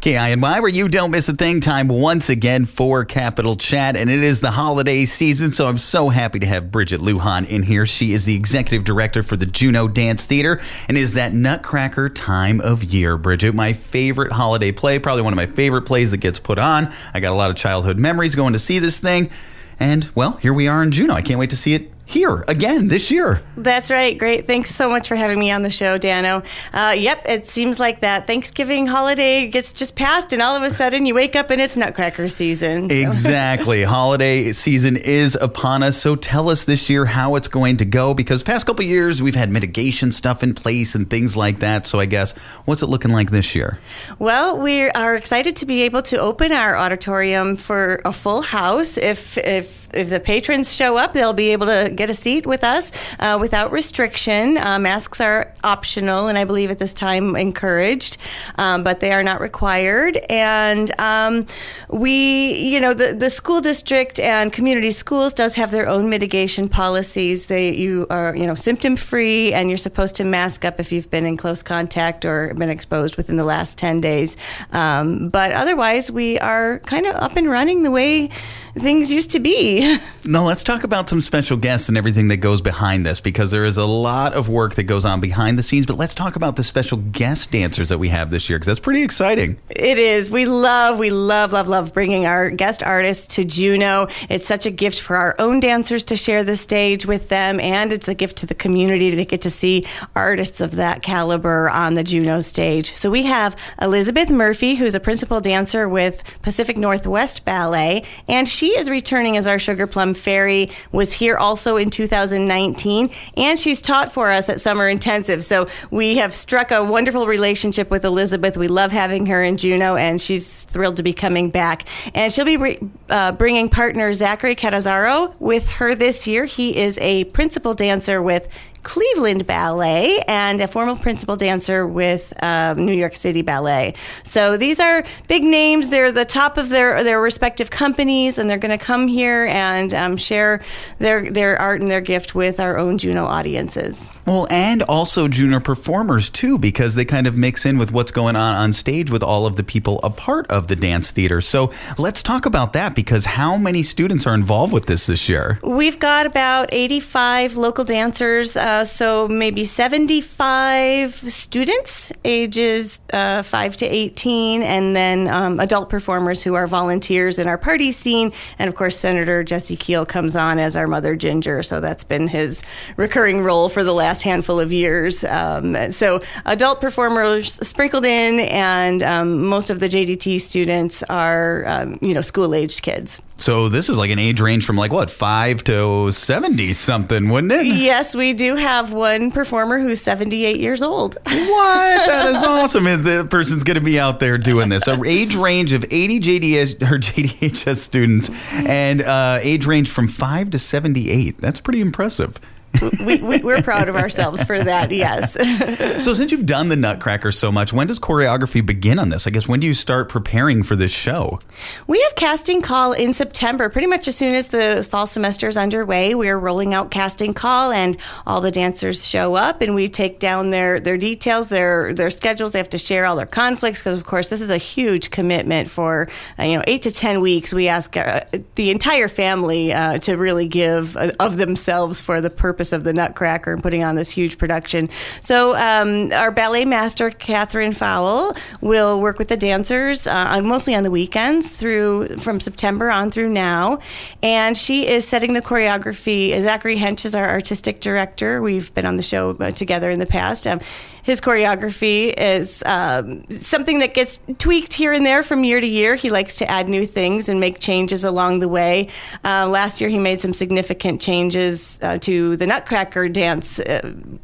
KINY, where you don't miss a thing, time once again for Capital Chat. And it is the holiday season, so I'm so happy to have Bridget Lujan in here. She is the executive director for the Juneau Dance Theater and is that nutcracker time of year. Bridget, my favorite holiday play, probably one of my favorite plays that gets put on. I got a lot of childhood memories going to see this thing. And, well, here we are in Juneau. I can't wait to see it here again this year. That's right. Great. Thanks so much for having me on the show, Dano. Uh, yep, it seems like that Thanksgiving holiday gets just passed, and all of a sudden you wake up and it's Nutcracker season. So. Exactly. holiday season is upon us. So tell us this year how it's going to go because past couple years we've had mitigation stuff in place and things like that. So I guess what's it looking like this year? Well, we are excited to be able to open our auditorium for a full house. If if if the patrons show up, they'll be able to get a seat with us uh, without restriction. Uh, masks are optional, and I believe at this time encouraged, um, but they are not required. And um, we, you know, the the school district and community schools does have their own mitigation policies. They you are you know symptom free, and you're supposed to mask up if you've been in close contact or been exposed within the last ten days. Um, but otherwise, we are kind of up and running the way things used to be. No, let's talk about some special guests and everything that goes behind this because there is a lot of work that goes on behind the scenes. But let's talk about the special guest dancers that we have this year because that's pretty exciting. It is. We love, we love, love, love bringing our guest artists to Juneau. It's such a gift for our own dancers to share the stage with them, and it's a gift to the community to get to see artists of that caliber on the Juneau stage. So we have Elizabeth Murphy, who's a principal dancer with Pacific Northwest Ballet, and she is returning as our Sugar Plum Fairy, was here also in 2019, and she's taught for us at Summer Intensive. So we have struck a wonderful relationship with Elizabeth. We love having her in Juneau, and she's thrilled to be coming back. And she'll be re- uh, bringing partner Zachary Catazaro with her this year. He is a principal dancer with Cleveland Ballet and a former principal dancer with um, New York City Ballet. So these are big names. They're the top of their their respective companies, and they're going to come here and um, share their their art and their gift with our own Juneau audiences. Well, and also Juneau performers too, because they kind of mix in with what's going on on stage with all of the people a part of the dance theater. So let's talk about that because how many students are involved with this this year? We've got about 85 local dancers. Uh, uh, so maybe 75 students, ages uh, 5 to 18, and then um, adult performers who are volunteers in our party scene. And of course, Senator Jesse Kiehl comes on as our Mother Ginger. So that's been his recurring role for the last handful of years. Um, so adult performers sprinkled in, and um, most of the JDT students are, um, you know, school aged kids. So this is like an age range from like what five to seventy something, wouldn't it? Yes, we do have one performer who's seventy-eight years old. What? That is awesome! Is the person's going to be out there doing this? A age range of eighty JDS or JDHS students, and uh, age range from five to seventy-eight. That's pretty impressive we, we, are proud of ourselves for that, yes. so, since you've done the Nutcracker so much, when does choreography begin on this? I guess when do you start preparing for this show? We have casting call in September. Pretty much as soon as the fall semester is underway, we are rolling out casting call, and all the dancers show up, and we take down their their details, their their schedules. They have to share all their conflicts because, of course, this is a huge commitment for uh, you know eight to ten weeks. We ask uh, the entire family uh, to really give uh, of themselves for the purpose of the Nutcracker and putting on this huge production. So um, our ballet master, Catherine Fowle, will work with the dancers uh, mostly on the weekends through from September on through now, and she is setting the choreography. Zachary Hench is our artistic director. We've been on the show uh, together in the past. Um, his choreography is um, something that gets tweaked here and there from year to year. He likes to add new things and make changes along the way. Uh, last year, he made some significant changes uh, to the Nutcracker dance.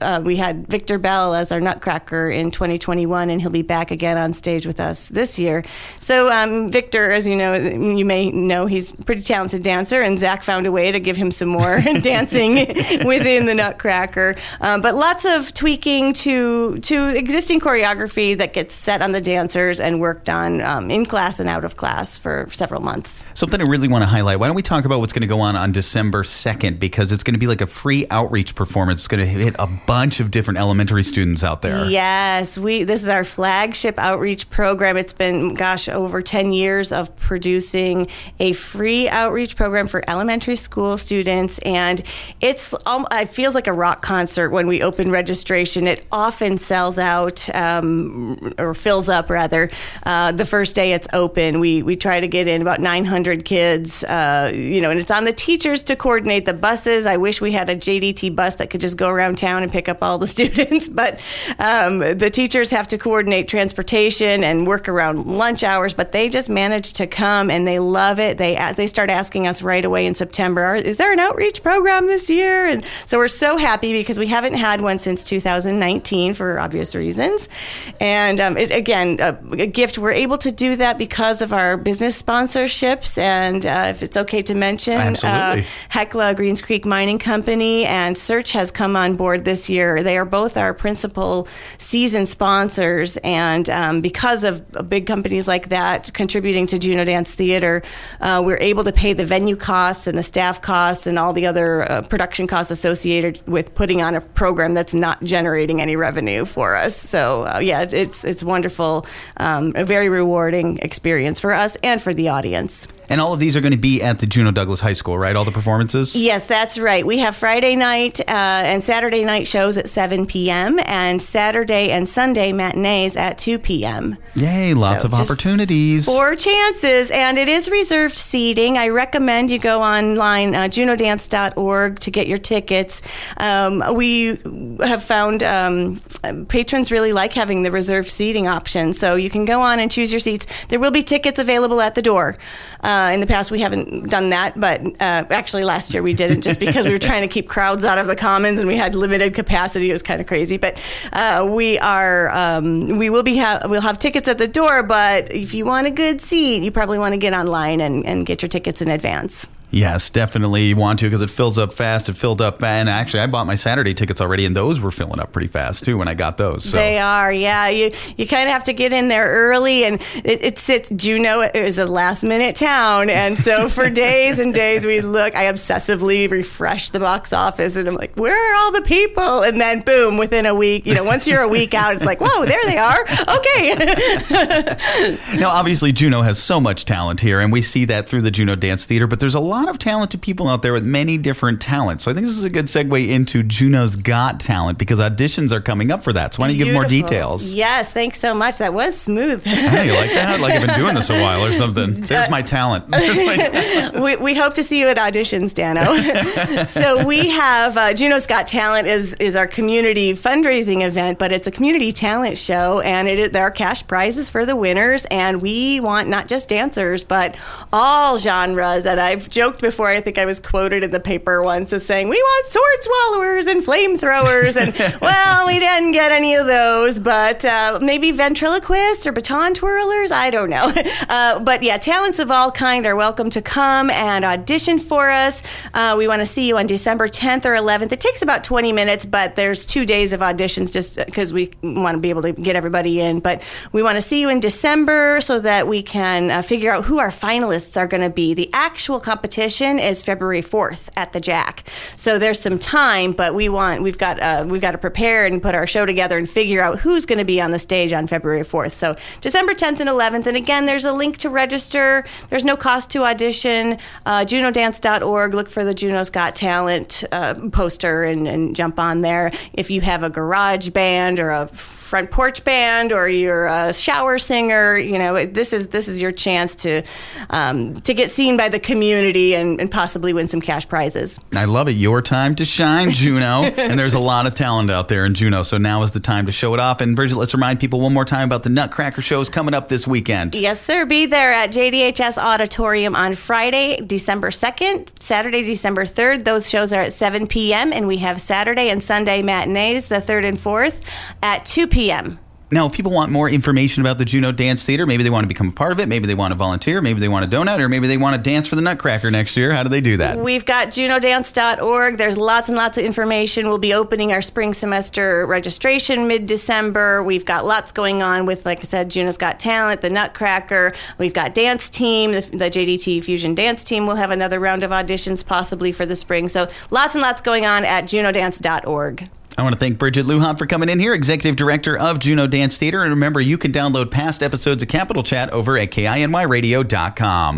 Uh, we had Victor Bell as our Nutcracker in 2021, and he'll be back again on stage with us this year. So, um, Victor, as you know, you may know, he's a pretty talented dancer, and Zach found a way to give him some more dancing within the Nutcracker. Um, but lots of tweaking to to to existing choreography that gets set on the dancers and worked on um, in class and out of class for several months. Something I really want to highlight. Why don't we talk about what's going to go on on December 2nd? Because it's going to be like a free outreach performance. It's going to hit a bunch of different elementary students out there. Yes, we. This is our flagship outreach program. It's been, gosh, over 10 years of producing a free outreach program for elementary school students. And it's, um, it feels like a rock concert when we open registration. It often sells out um, or fills up, rather, uh, the first day it's open. We, we try to get in about 900 kids, uh, you know, and it's on the teachers to coordinate the buses. I wish we had a JDT bus that could just go around town and pick up all the students, but um, the teachers have to coordinate transportation and work around lunch hours. But they just manage to come and they love it. They they start asking us right away in September, "Is there an outreach program this year?" And so we're so happy because we haven't had one since 2019 for obvious reasons. And um, it, again, a, a, gift. We're able to do that because of our business sponsorships. And uh, if it's okay to mention, uh, Hecla Greens Creek Mining Company and Search has come on board this year. They are both our principal season sponsors, and um, because of big companies like that contributing to Juneau Dance Theater, uh, we're able to pay the venue costs and the staff costs and all the other uh, production costs associated with putting on a program that's not generating any revenue for us. So uh, yeah, it's, it's, it's wonderful, um, a very rewarding experience for us and for the audience. And all of these are going to be at the Juneau Douglas High School, right? All the performances? Yes, that's right. We have Friday night uh, and Saturday night shows at 7 p.m. and Saturday and Sunday matinees at 2 p.m. Yay, lots so of opportunities. Four chances, and it is reserved seating. I recommend you go online, uh, juneaudance.org, to get your tickets. Um, we have found um, patrons really like having the reserved seating option, so you can go on and choose your seats. There will be tickets available at the door. Uh, uh, in the past, we haven't done that, but uh, actually last year we didn't just because we were trying to keep crowds out of the commons and we had limited capacity. It was kind of crazy, but uh, we are um, we will be ha- we'll have tickets at the door. But if you want a good seat, you probably want to get online and, and get your tickets in advance. Yes, definitely you want to because it fills up fast. It filled up, and actually, I bought my Saturday tickets already, and those were filling up pretty fast too when I got those. So. They are, yeah. You you kind of have to get in there early, and it, it sits. Juneau is a last minute town, and so for days and days we look. I obsessively refresh the box office, and I'm like, where are all the people? And then boom, within a week, you know, once you're a week out, it's like, whoa, there they are. Okay. now, obviously, Juneau has so much talent here, and we see that through the Juneau Dance Theater, but there's a lot lot of talented people out there with many different talents. So I think this is a good segue into Juneau's Got Talent because auditions are coming up for that. So why don't you give more details? Yes, thanks so much. That was smooth. hey, you like that? Like I've been doing this a while or something. There's my talent. There's my talent. we, we hope to see you at auditions, Dano. so we have uh, Juneau's Got Talent is is our community fundraising event, but it's a community talent show, and it there are cash prizes for the winners, and we want not just dancers but all genres. And I've joked joked before. I think I was quoted in the paper once as saying, "We want sword swallowers and flamethrowers," and well, we didn't get any of those, but uh, maybe ventriloquists or baton twirlers. I don't know. Uh, but yeah, talents of all kind are welcome to come and audition for us. Uh, we want to see you on December 10th or 11th. It takes about 20 minutes, but there's two days of auditions just because we want to be able to get everybody in. But we want to see you in December so that we can uh, figure out who our finalists are going to be. The actual competition competition is February 4th at the JACC. So there's some time, but we want we've got uh, we've got to prepare and put our show together and figure out who's going to be on the stage on February 4th. So December 10th and 11th. And again, there's a link to register. There's no cost to audition. Uh, JuneauDance.org. Look for the Juneau's Got Talent uh, poster and, and jump on there. If you have a garage band or a front porch band or you're a shower singer, you know, this is this is your chance to um, to get seen by the community and, and, possibly win some cash prizes. I love it. Your time to shine, Juneau. and there's a lot of talent out there in Juneau, so now is the time to show it off. And Bridget, let's remind people one more time about the Nutcracker shows coming up this weekend. Yes, sir. Be there at JDHS Auditorium on Friday, December 2nd, Saturday, December 3rd. Those shows are at 7 p.m. and we have Saturday and Sunday matinees, the 3rd and 4th, at 2 p.m p.m. Now, if people want more information about the Juneau Dance Theater, maybe they want to become a part of it, maybe they want to volunteer, maybe they want to donate, or maybe they want to dance for the Nutcracker next year. How do they do that? We've got juneaudance.org. There's lots and lots of information. We'll be opening our spring semester registration mid December. We've got lots going on with, like I said, Juneau's Got Talent, the Nutcracker. We've got dance team, the, the JDT Fusion Dance Team We'll have another round of auditions possibly for the spring. So lots and lots going on at juneaudance.org. I want to thank Bridget Lujan for coming in here, Executive Director of Juneau Dance Theater. And remember, you can download past episodes of Capital Chat over at KINYradio.com.